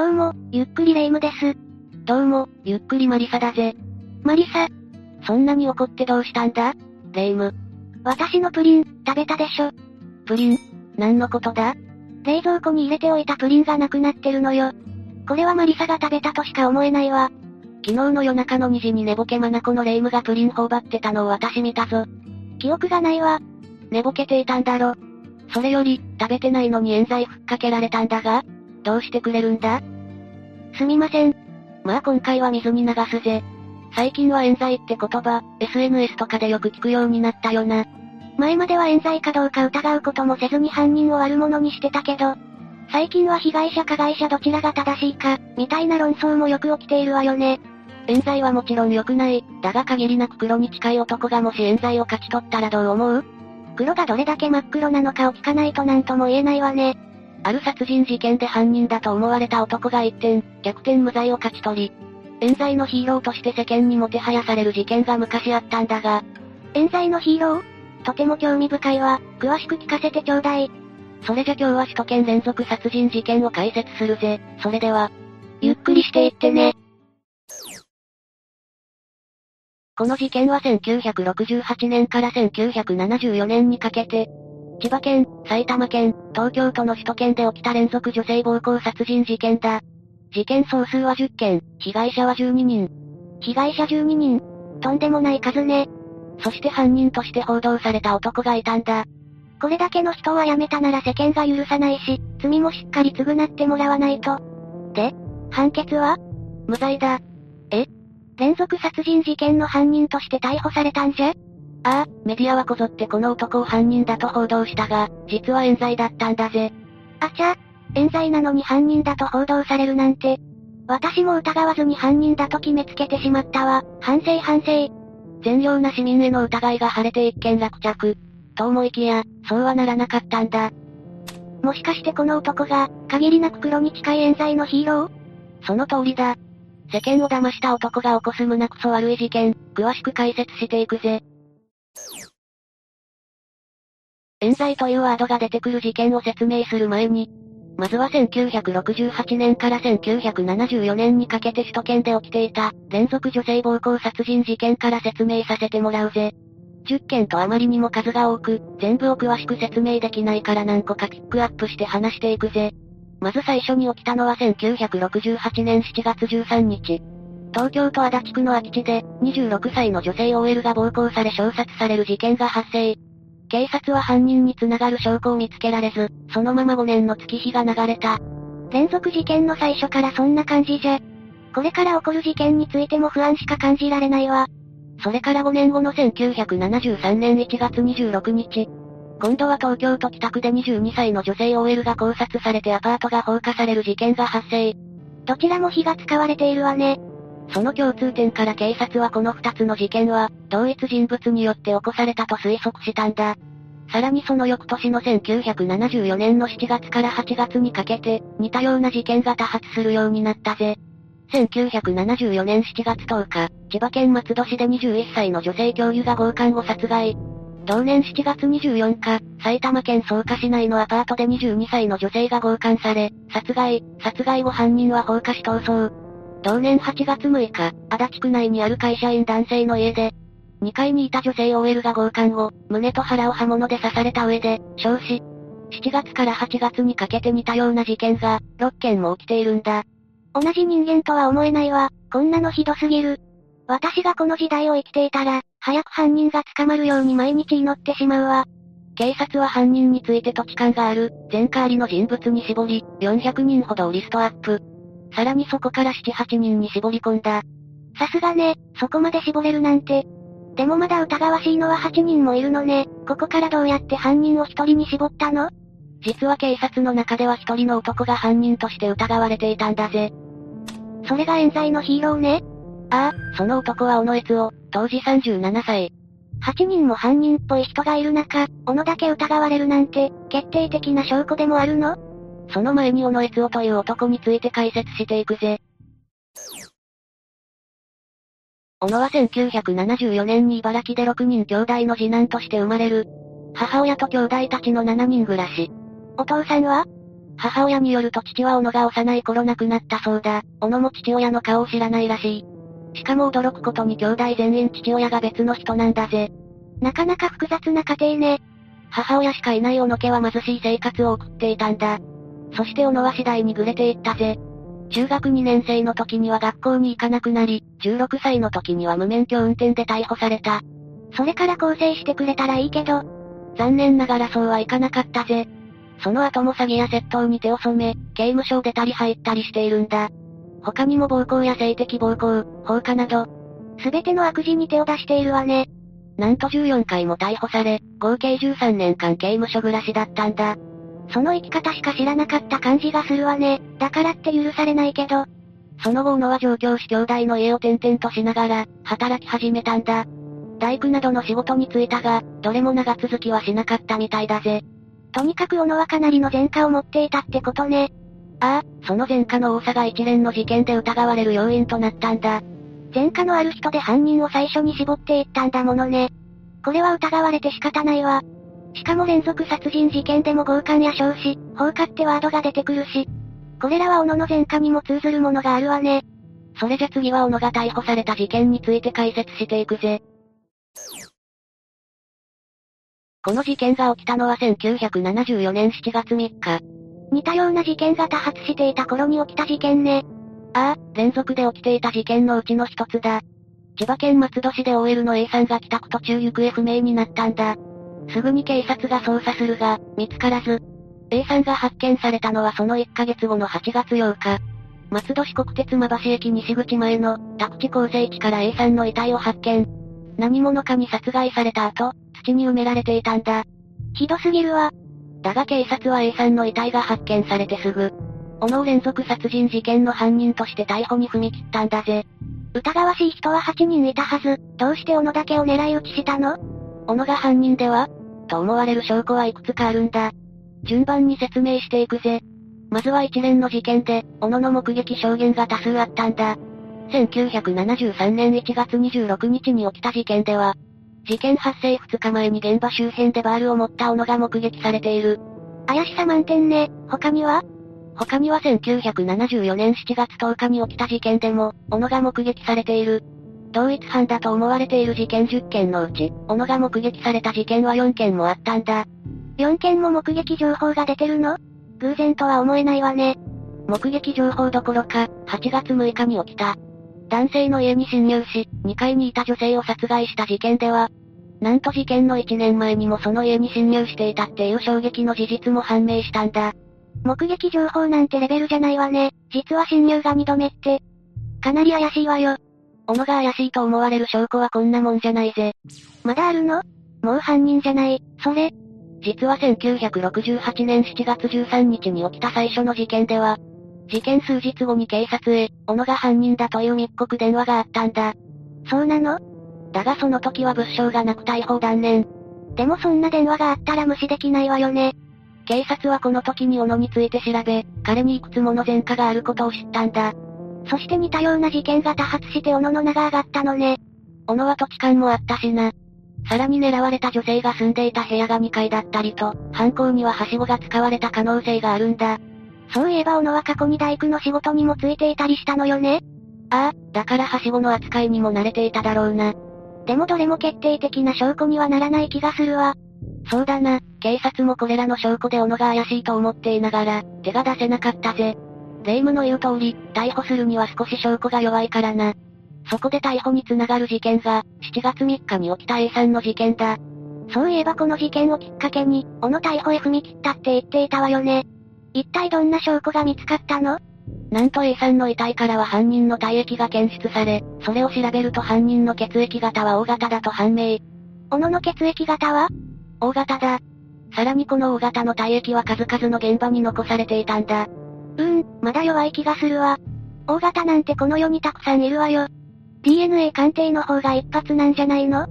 どうも、ゆっくりレ夢ムです。どうも、ゆっくりマリサだぜ。マリサ、そんなに怒ってどうしたんだ？レ夢ム。私のプリン、食べたでしょ。プリン？何のことだ？冷蔵庫に入れておいたプリンがなくなってるのよ。これはマリサが食べたとしか思えないわ。昨日の夜中の2時に寝ぼけまなこのレ夢ムがプリン頬張ってたのを私見たぞ。記憶がないわ。寝ぼけていたんだろ。それより、食べてないのに冤罪ふっかけられたんだがどうしてくれるんだ？すみません。まあ今回は水に流すぜ。最近は冤罪って言葉、SNS とかでよく聞くようになったよな。前までは冤罪かどうか疑うこともせずに犯人を悪者にしてたけど、最近は被害者加害者どちらが正しいか、みたいな論争もよく起きているわよね。冤罪はもちろん良くない。だが限りなく黒に近い男がもし冤罪を勝ち取ったらどう思う？黒がどれだけ真っ黒なのかを聞かないと何とも言えないわね。ある殺人事件で犯人だと思われた男が一転、逆転無罪を勝ち取り、冤罪のヒーローとして世間にもてはやされる事件が昔あったんだが、冤罪のヒーロー？とても興味深いわ。詳しく聞かせてちょうだい。それじゃ今日は首都圏連続殺人事件を解説するぜ。それでは、ゆっくりしていってね。この事件は1968年から1974年にかけて、千葉県、埼玉県、東京都の首都圏で起きた連続女性暴行殺人事件だ。事件総数は10件、被害者は12人。被害者12人。とんでもない数ね。そして犯人として報道された男がいたんだ。これだけの人は辞めたなら世間が許さないし、罪もしっかり償ってもらわないと。で、判決は？無罪だ。え？連続殺人事件の犯人として逮捕されたんじゃ？ああ、メディアはこぞってこの男を犯人だと報道したが、実は冤罪だったんだぜ。あちゃ、冤罪なのに犯人だと報道されるなんて。私も疑わずに犯人だと決めつけてしまったわ。反省反省。善良な市民への疑いが晴れて一件落着。と思いきや、そうはならなかったんだ。もしかしてこの男が、限りなく黒に近い冤罪のヒーロー？その通りだ。世間を騙した男が起こす胸くそ悪い事件、詳しく解説していくぜ。冤罪というワードが出てくる事件を説明する前に、まずは1968年から1974年にかけて首都圏で起きていた、連続女性暴行殺人事件から説明させてもらうぜ。10件とあまりにも数が多く、全部を詳しく説明できないから何個かピックアップして話していくぜ。まず最初に起きたのは1968年7月13日。東京都足立区の空き地で、26歳の女性 OL が暴行され衝殺される事件が発生。警察は犯人につながる証拠を見つけられず、そのまま5年の月日が流れた。連続事件の最初からそんな感じじゃ。これから起こる事件についても不安しか感じられないわ。それから5年後の1973年1月26日。今度は東京都北区で22歳の女性 OL が考察されてアパートが放火される事件が発生。どちらも火が使われているわね。その共通点から警察はこの2つの事件は、同一人物によって起こされたと推測したんだ。さらにその翌年の1974年の7月から8月にかけて、似たような事件が多発するようになったぜ。1974年7月10日、千葉県松戸市で21歳の女性教諭が強姦を殺害。同年7月24日、埼玉県草加市内のアパートで22歳の女性が強姦され、殺害、殺害後犯人は放火し逃走。同年8月6日、足立区内にある会社員男性の家で、2階にいた女性 OL が強姦後、胸と腹を刃物で刺された上で、焼死。7月から8月にかけて似たような事件が、6件も起きているんだ。同じ人間とは思えないわ。こんなのひどすぎる。私がこの時代を生きていたら、早く犯人が捕まるように毎日祈ってしまうわ。警察は犯人について土地勘がある、前科ありの人物に絞り、400人ほどをリストアップ。さらにそこから7、8人に絞り込んだ。さすがね、そこまで絞れるなんて。でもまだ疑わしいのは8人もいるのね。ここからどうやって犯人を1人に絞ったの？実は警察の中では1人の男が犯人として疑われていたんだぜ。それが冤罪のヒーローね。ああ、その男は小野悦夫、当時37歳。8人も犯人っぽい人がいる中、小野だけ疑われるなんて、決定的な証拠でもあるの？その前に小野悦夫という男について解説していくぜ。小野は1974年に茨城で6人兄弟の次男として生まれる。母親と兄弟たちの7人暮らし。お父さんは？母親によると父は小野が幼い頃亡くなったそうだ。小野も父親の顔を知らないらしい。しかも驚くことに兄弟全員父親が別の人なんだぜ。なかなか複雑な家庭ね。母親しかいない小野家は貧しい生活を送っていたんだ。そして小野は次第にぐれていったぜ。中学2年生の時には学校に行かなくなり、16歳の時には無免許運転で逮捕された。それから更生してくれたらいいけど。残念ながらそうはいかなかったぜ。その後も詐欺や窃盗に手を染め、刑務所を出たり入ったりしているんだ。他にも暴行や性的暴行、放火など、すべての悪事に手を出しているわね。なんと14回も逮捕され、合計13年間刑務所暮らしだったんだ。その生き方しか知らなかった感じがするわね。だからって許されないけど。その後小野は上京し兄弟の家を転々としながら、働き始めたんだ。大工などの仕事に就いたが、どれも長続きはしなかったみたいだぜ。とにかく小野はかなりの前科を持っていたってことね。ああ、その前科の多さが一連の事件で疑われる要因となったんだ。前科のある人で犯人を最初に絞っていったんだものね。これは疑われて仕方ないわ。しかも連続殺人事件でも強姦や焼死、放火ってワードが出てくるし。これらは小野の前科にも通ずるものがあるわね。それじゃ次は小野が逮捕された事件について解説していくぜ。この事件が起きたのは1974年7月3日。似たような事件が多発していた頃に起きた事件ね。ああ、連続で起きていた事件のうちの一つだ。千葉県松戸市で OL の A さんが帰宅途中行方不明になったんだ。すぐに警察が捜査するが、見つからず。A さんが発見されたのはその1ヶ月後の8月8日。松戸市国鉄馬橋駅西口前の、宅地構成地から A さんの遺体を発見。何者かに殺害された後、土に埋められていたんだ。ひどすぎるわ。だが警察は A さんの遺体が発見されてすぐ、小野連続殺人事件の犯人として逮捕に踏み切ったんだぜ。疑わしい人は8人いたはず、どうして小野だけを狙い撃ちしたの？小野が犯人では？と思われる証拠はいくつかあるんだ。順番に説明していくぜ。まずは一連の事件で、小野の目撃証言が多数あったんだ。1973年1月26日に起きた事件では、事件発生2日前に現場周辺でバールを持った小野が目撃されている。怪しさ満点ね。他には？他には1974年7月10日に起きた事件でも、小野が目撃されている。同一犯だと思われている事件10件のうち、小野が目撃された事件は4件もあったんだ。4件も目撃情報が出てるの？偶然とは思えないわね。目撃情報どころか、8月6日に起きた。男性の家に侵入し、2階にいた女性を殺害した事件では、なんと事件の1年前にもその家に侵入していたっていう衝撃の事実も判明したんだ。目撃情報なんてレベルじゃないわね。実は侵入が2度目って。かなり怪しいわよ。小野が怪しいと思われる証拠はこんなもんじゃないぜ。まだあるの？もう犯人じゃない、それ。実は1968年7月13日に起きた最初の事件では、事件数日後に警察へ、小野が犯人だという密告電話があったんだ。そうなの？だがその時は物証がなく逮捕断念。でもそんな電話があったら無視できないわよね。警察はこの時に小野について調べ、彼にいくつもの前科があることを知ったんだ。そして似たような事件が多発して小野の名が上がったのね。小野は土地勘もあったしな。さらに狙われた女性が住んでいた部屋が2階だったりと、犯行にははしごが使われた可能性があるんだ。そういえば小野は過去に大工の仕事にもついていたりしたのよね。ああ、だからはしごの扱いにも慣れていただろうな。でもどれも決定的な証拠にはならない気がするわ。そうだな、警察もこれらの証拠で小野が怪しいと思っていながら、手が出せなかったぜ。霊夢の言う通り、逮捕するには少し証拠が弱いからな。そこで逮捕につながる事件が、7月3日に起きた A さんの事件だ。そういえばこの事件をきっかけに、小野逮捕へ踏み切ったって言っていたわよね。一体どんな証拠が見つかったの？なんと A さんの遺体からは犯人の体液が検出され、それを調べると犯人の血液型は O 型だと判明。小野の血液型は ?O 型だ。さらにこの O 型の体液は数々の現場に残されていたんだ。うーん、まだ弱い気がするわ。O 型なんてこの世にたくさんいるわよ。DNA 鑑定の方が一発なんじゃないの？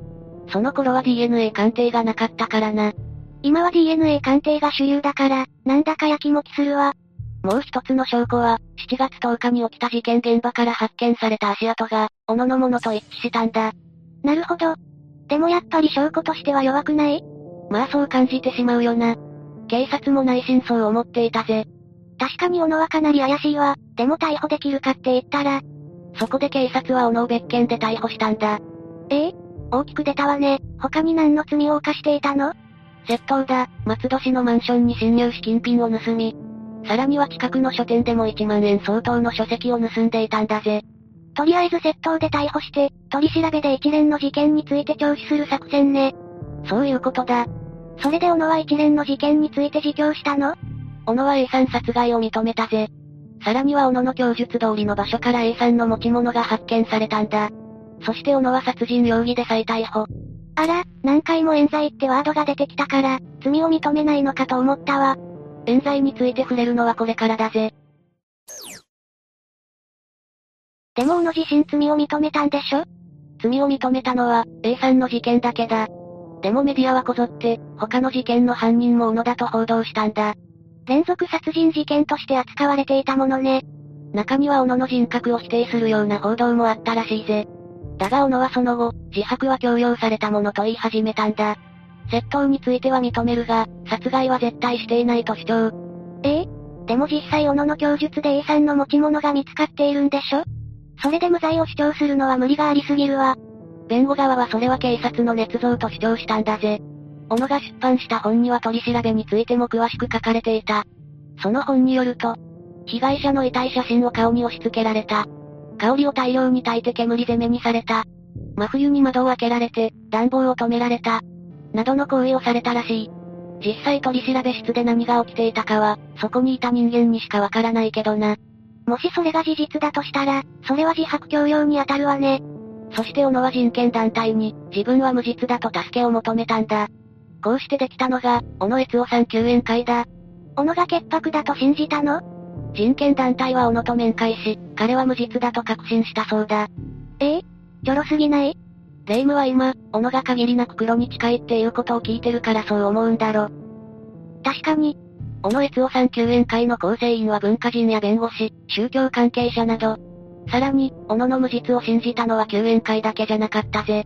その頃は DNA 鑑定がなかったからな。今は DNA 鑑定が主流だから、なんだかやきもきするわ。もう一つの証拠は、7月10日に起きた事件現場から発見された足跡が、小野のものと一致したんだ。なるほど。でもやっぱり証拠としては弱くない？まあそう感じてしまうよな。警察も内心そう思っていたぜ。確かに小野はかなり怪しいわ。でも逮捕できるかって言ったら。そこで警察は小野を別件で逮捕したんだ。え？え大きく出たわね。他に何の罪を犯していたの？窃盗だ、松戸市のマンションに侵入し金品を盗み。さらには近くの書店でも1万円相当の書籍を盗んでいたんだぜ。とりあえず窃盗で逮捕して、取り調べで一連の事件について聴取する作戦ね。そういうことだ。それで小野は一連の事件について自供したの？小野は A さん殺害を認めたぜ。さらには小野の供述通りの場所から A さんの持ち物が発見されたんだ。そして小野は殺人容疑で再逮捕。あら、何回も冤罪ってワードが出てきたから、罪を認めないのかと思ったわ。冤罪について触れるのはこれからだぜ。でも小野自身罪を認めたんでしょ？罪を認めたのは、A さんの事件だけだ。でもメディアはこぞって、他の事件の犯人も小野だと報道したんだ。連続殺人事件として扱われていたものね。中には小野の人格を否定するような報道もあったらしいぜ。だが小野はその後、自白は強要されたものと言い始めたんだ。窃盗については認めるが、殺害は絶対していないと主張。え？えでも実際小野の供述で A さんの持ち物が見つかっているんでしょ？それで無罪を主張するのは無理がありすぎるわ。弁護側はそれは警察の捏造と主張したんだぜ。小野が出版した本には取り調べについても詳しく書かれていた。その本によると、被害者の遺体写真を顔に押し付けられた。香りを大量に焚いて煙攻めにされた。真冬に窓を開けられて、暖房を止められた。などの行為をされたらしい。実際取り調べ室で何が起きていたかは、そこにいた人間にしかわからないけどな。もしそれが事実だとしたら、それは自白強要に当たるわね。そして小野は人権団体に、自分は無実だと助けを求めたんだ。こうしてできたのが、小野悦夫さん救援会だ。小野が潔白だと信じたの？人権団体は小野と面会し、彼は無実だと確信したそうだ。え？えちょろすぎない？霊夢は今、小野が限りなく黒に近いっていうことを聞いてるからそう思うんだろ。確かに。小野悦夫さん救援会の構成員は文化人や弁護士、宗教関係者など。さらに、小野の無実を信じたのは救援会だけじゃなかったぜ。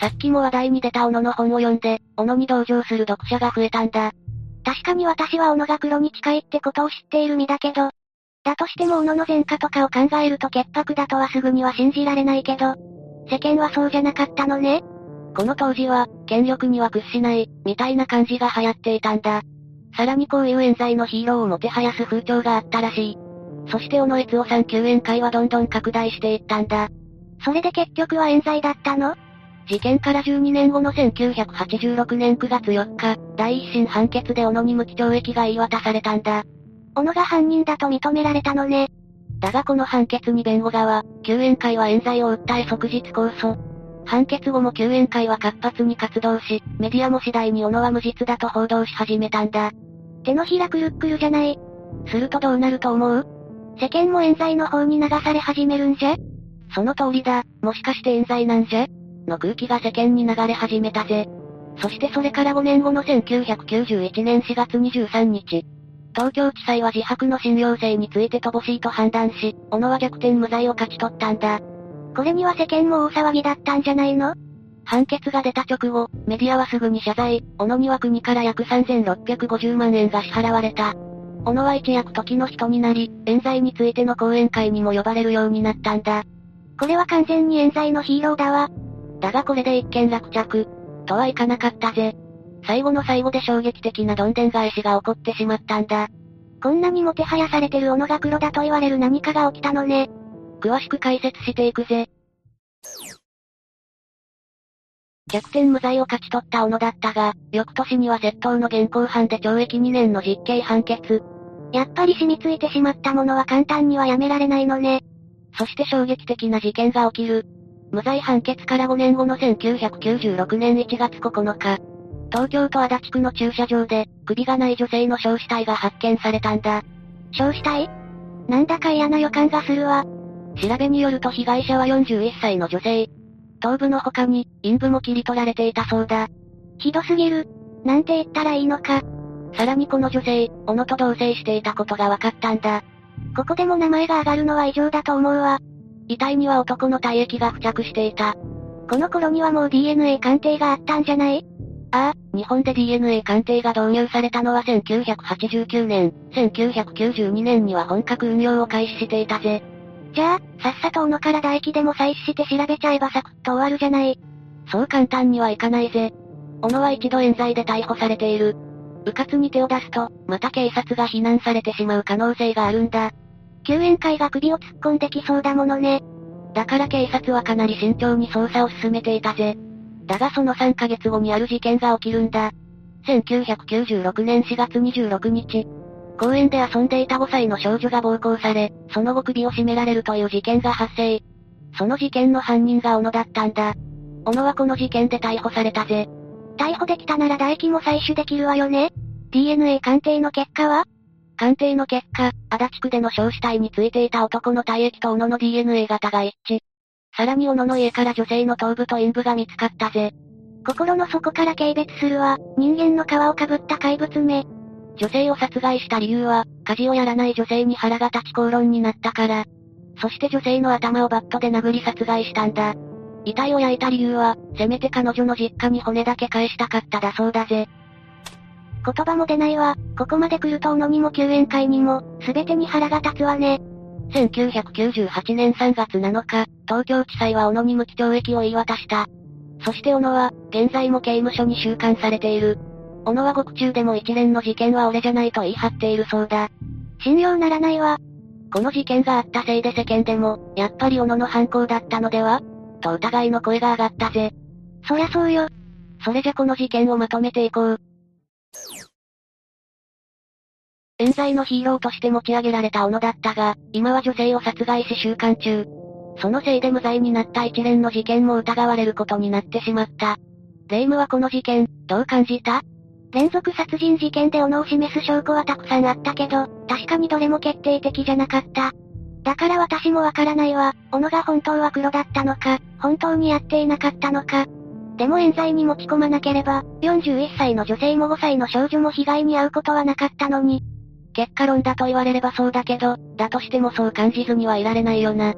さっきも話題に出た小野の本を読んで、小野に同情する読者が増えたんだ。確かに私は小野が黒に近いってことを知っている身だけど、だとしても小野の前科とかを考えると潔白だとはすぐには信じられないけど、世間はそうじゃなかったのねこの当時は、権力には屈しない、みたいな感じが流行っていたんだ。さらにこういう冤罪のヒーローをもてはやす風潮があったらしい。そして小野悦夫さん救援会はどんどん拡大していったんだ。それで結局は冤罪だったの？事件から12年後の1986年9月4日、第一審判決で小野に無期懲役が言い渡されたんだ。小野が犯人だと認められたのね。だがこの判決に弁護側、救援会は冤罪を訴え即日控訴。判決後も救援会は活発に活動し、メディアも次第に小野は無実だと報道し始めたんだ。手のひらくるっくるじゃない。するとどうなると思う？世間も冤罪の方に流され始めるんじゃ？その通りだ、もしかして冤罪なんじゃ？の空気が世間に流れ始めたぜ。そしてそれから5年後の1991年4月23日、東京地裁は自白の信用性について乏しいと判断し、小野は逆転無罪を勝ち取ったんだ。これには世間も大騒ぎだったんじゃないの？判決が出た直後、メディアはすぐに謝罪、小野には国から約3650万円が支払われた。小野は一躍時の人になり、冤罪についての講演会にも呼ばれるようになったんだ。これは完全に冤罪のヒーローだわ。だがこれで一件落着。とはいかなかったぜ。最後の最後で衝撃的などんでん返しが起こってしまったんだ。こんなにもてはやされてる小野が黒だと言われる何かが起きたのね。詳しく解説していくぜ。逆転無罪を勝ち取った小野だったが、翌年には窃盗の現行犯で懲役2年の実刑判決。やっぱり染みついてしまったものは簡単にはやめられないのね。そして衝撃的な事件が起きる。無罪判決から5年後の1996年1月9日、東京都足立区の駐車場で、首がない女性の焼死体が発見されたんだ。焼死体？なんだか嫌な予感がするわ。調べによると被害者は41歳の女性。頭部の他に、陰部も切り取られていたそうだ。ひどすぎる。なんて言ったらいいのか。さらにこの女性、小野と同棲していたことが分かったんだ。ここでも名前が上がるのは異常だと思うわ。遺体には男の体液が付着していた。この頃にはもう DNA 鑑定があったんじゃない？ああ、日本で DNA 鑑定が導入されたのは1989年、1992年には本格運用を開始していたぜ。じゃあ、さっさと斧から唾液でも採取して調べちゃえばサクッと終わるじゃない。そう簡単にはいかないぜ。小野は一度冤罪で逮捕されている。迂闊に手を出すと、また警察が非難されてしまう可能性があるんだ。救援会が首を突っ込んできそうだものね。だから警察はかなり慎重に捜査を進めていたぜ。だがその3ヶ月後にある事件が起きるんだ。1996年4月26日、公園で遊んでいた5歳の少女が暴行され、その後首を絞められるという事件が発生。その事件の犯人が小野だったんだ。小野はこの事件で逮捕されたぜ。逮捕できたなら唾液も採取できるわよね ?DNA 鑑定の結果は鑑定の結果、足立区での焼死体についていた男の体液と小野の DNA 型が一致。さらに小野の家から女性の頭部と陰部が見つかったぜ。心の底から軽蔑するわ、人間の皮をかぶった怪物め。女性を殺害した理由は、家事をやらない女性に腹が立ち口論になったから。そして女性の頭をバットで殴り殺害したんだ。遺体を焼いた理由は、せめて彼女の実家に骨だけ返したかっただそうだぜ。言葉も出ないわ、ここまで来ると小野にも救援会にも、すべてに腹が立つわね。1998年3月7日、東京地裁は小野に無期懲役を言い渡した。そして小野は、現在も刑務所に収監されている。小野は獄中でも一連の事件は俺じゃないと言い張っているそうだ。信用ならないわ。この事件があったせいで世間でも、やっぱり小野の犯行だったのでは？と疑いの声が上がったぜ。そりゃそうよ。それじゃこの事件をまとめていこう。冤罪のヒーローとして持ち上げられた小野だったが、今は女性を殺害し収監中。そのせいで無罪になった一連の事件も疑われることになってしまった。レイムはこの事件、どう感じた？連続殺人事件で小野を示す証拠はたくさんあったけど、確かにどれも決定的じゃなかった。だから私もわからないわ、小野が本当は黒だったのか、本当にやっていなかったのか。でも冤罪に持ち込まなければ、41歳の女性も5歳の少女も被害に遭うことはなかったのに。結果論だと言われればそうだけど、だとしてもそう感じずにはいられないよな。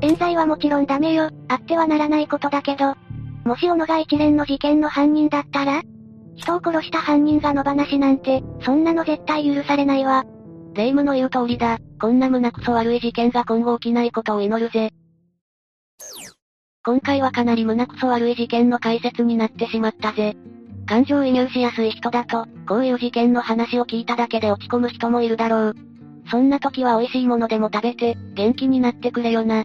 冤罪はもちろんダメよ、あってはならないことだけど。もし小野が一連の事件の犯人だったら人を殺した犯人が野放しなんて、そんなの絶対許されないわ。霊夢の言う通りだ。こんな胸くそ悪い事件が今後起きないことを祈るぜ。今回はかなり胸くそ悪い事件の解説になってしまったぜ。感情移入しやすい人だと、こういう事件の話を聞いただけで落ち込む人もいるだろう。そんな時は美味しいものでも食べて、元気になってくれよな。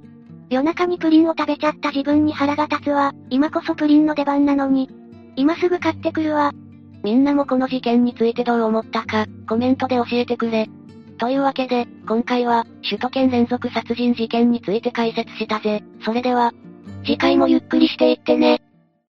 夜中にプリンを食べちゃった自分に腹が立つわ。今こそプリンの出番なのに。今すぐ買ってくるわ。みんなもこの事件についてどう思ったか、コメントで教えてくれ。というわけで、今回は、首都圏連続殺人事件について解説したぜ。それでは、次回もゆっくりしていってね。